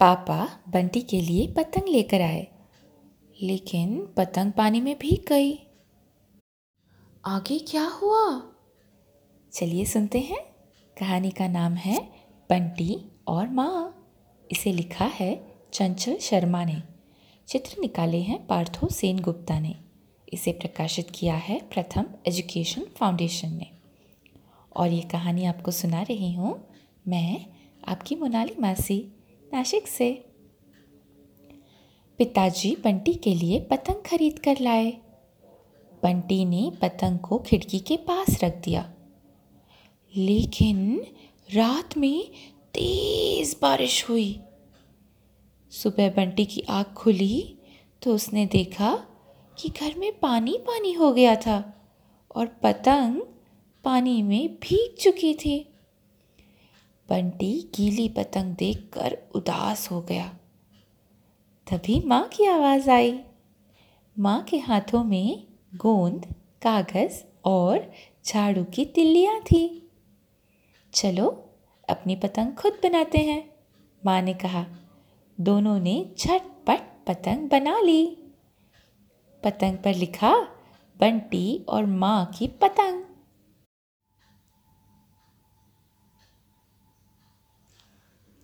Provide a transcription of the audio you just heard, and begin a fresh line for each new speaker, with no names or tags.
पापा बंटी के लिए पतंग लेकर आए, लेकिन पतंग पानी में भीग गई। आगे क्या हुआ? चलिए सुनते हैं। कहानी का नाम है बंटी और माँ। इसे लिखा है चंचल शर्मा ने। चित्र निकाले हैं पार्थो सेन गुप्ता ने। इसे प्रकाशित किया है प्रथम एजुकेशन फाउंडेशन ने। और ये कहानी आपको सुना रही हूँ मैं, आपकी मोनाली मासी। नासिक से। पिताजी बंटी के लिए पतंग खरीद कर लाए। बंटी ने पतंग को खिड़की के पास रख दिया। लेकिन रात में तेज बारिश हुई। सुबह बंटी की आँख खुली तो उसने देखा कि घर में पानी पानी हो गया था और पतंग पानी में भीग चुकी थी। बंटी गीली पतंग देखकर उदास हो गया। तभी माँ की आवाज़ आई। माँ के हाथों में गोंद, कागज़ और झाड़ू की तिल्लियाँ थी। चलो, अपनी पतंग खुद बनाते हैं, माँ ने कहा। दोनों ने झटपट पतंग बना ली। पतंग पर लिखा, बंटी और माँ की पतंग।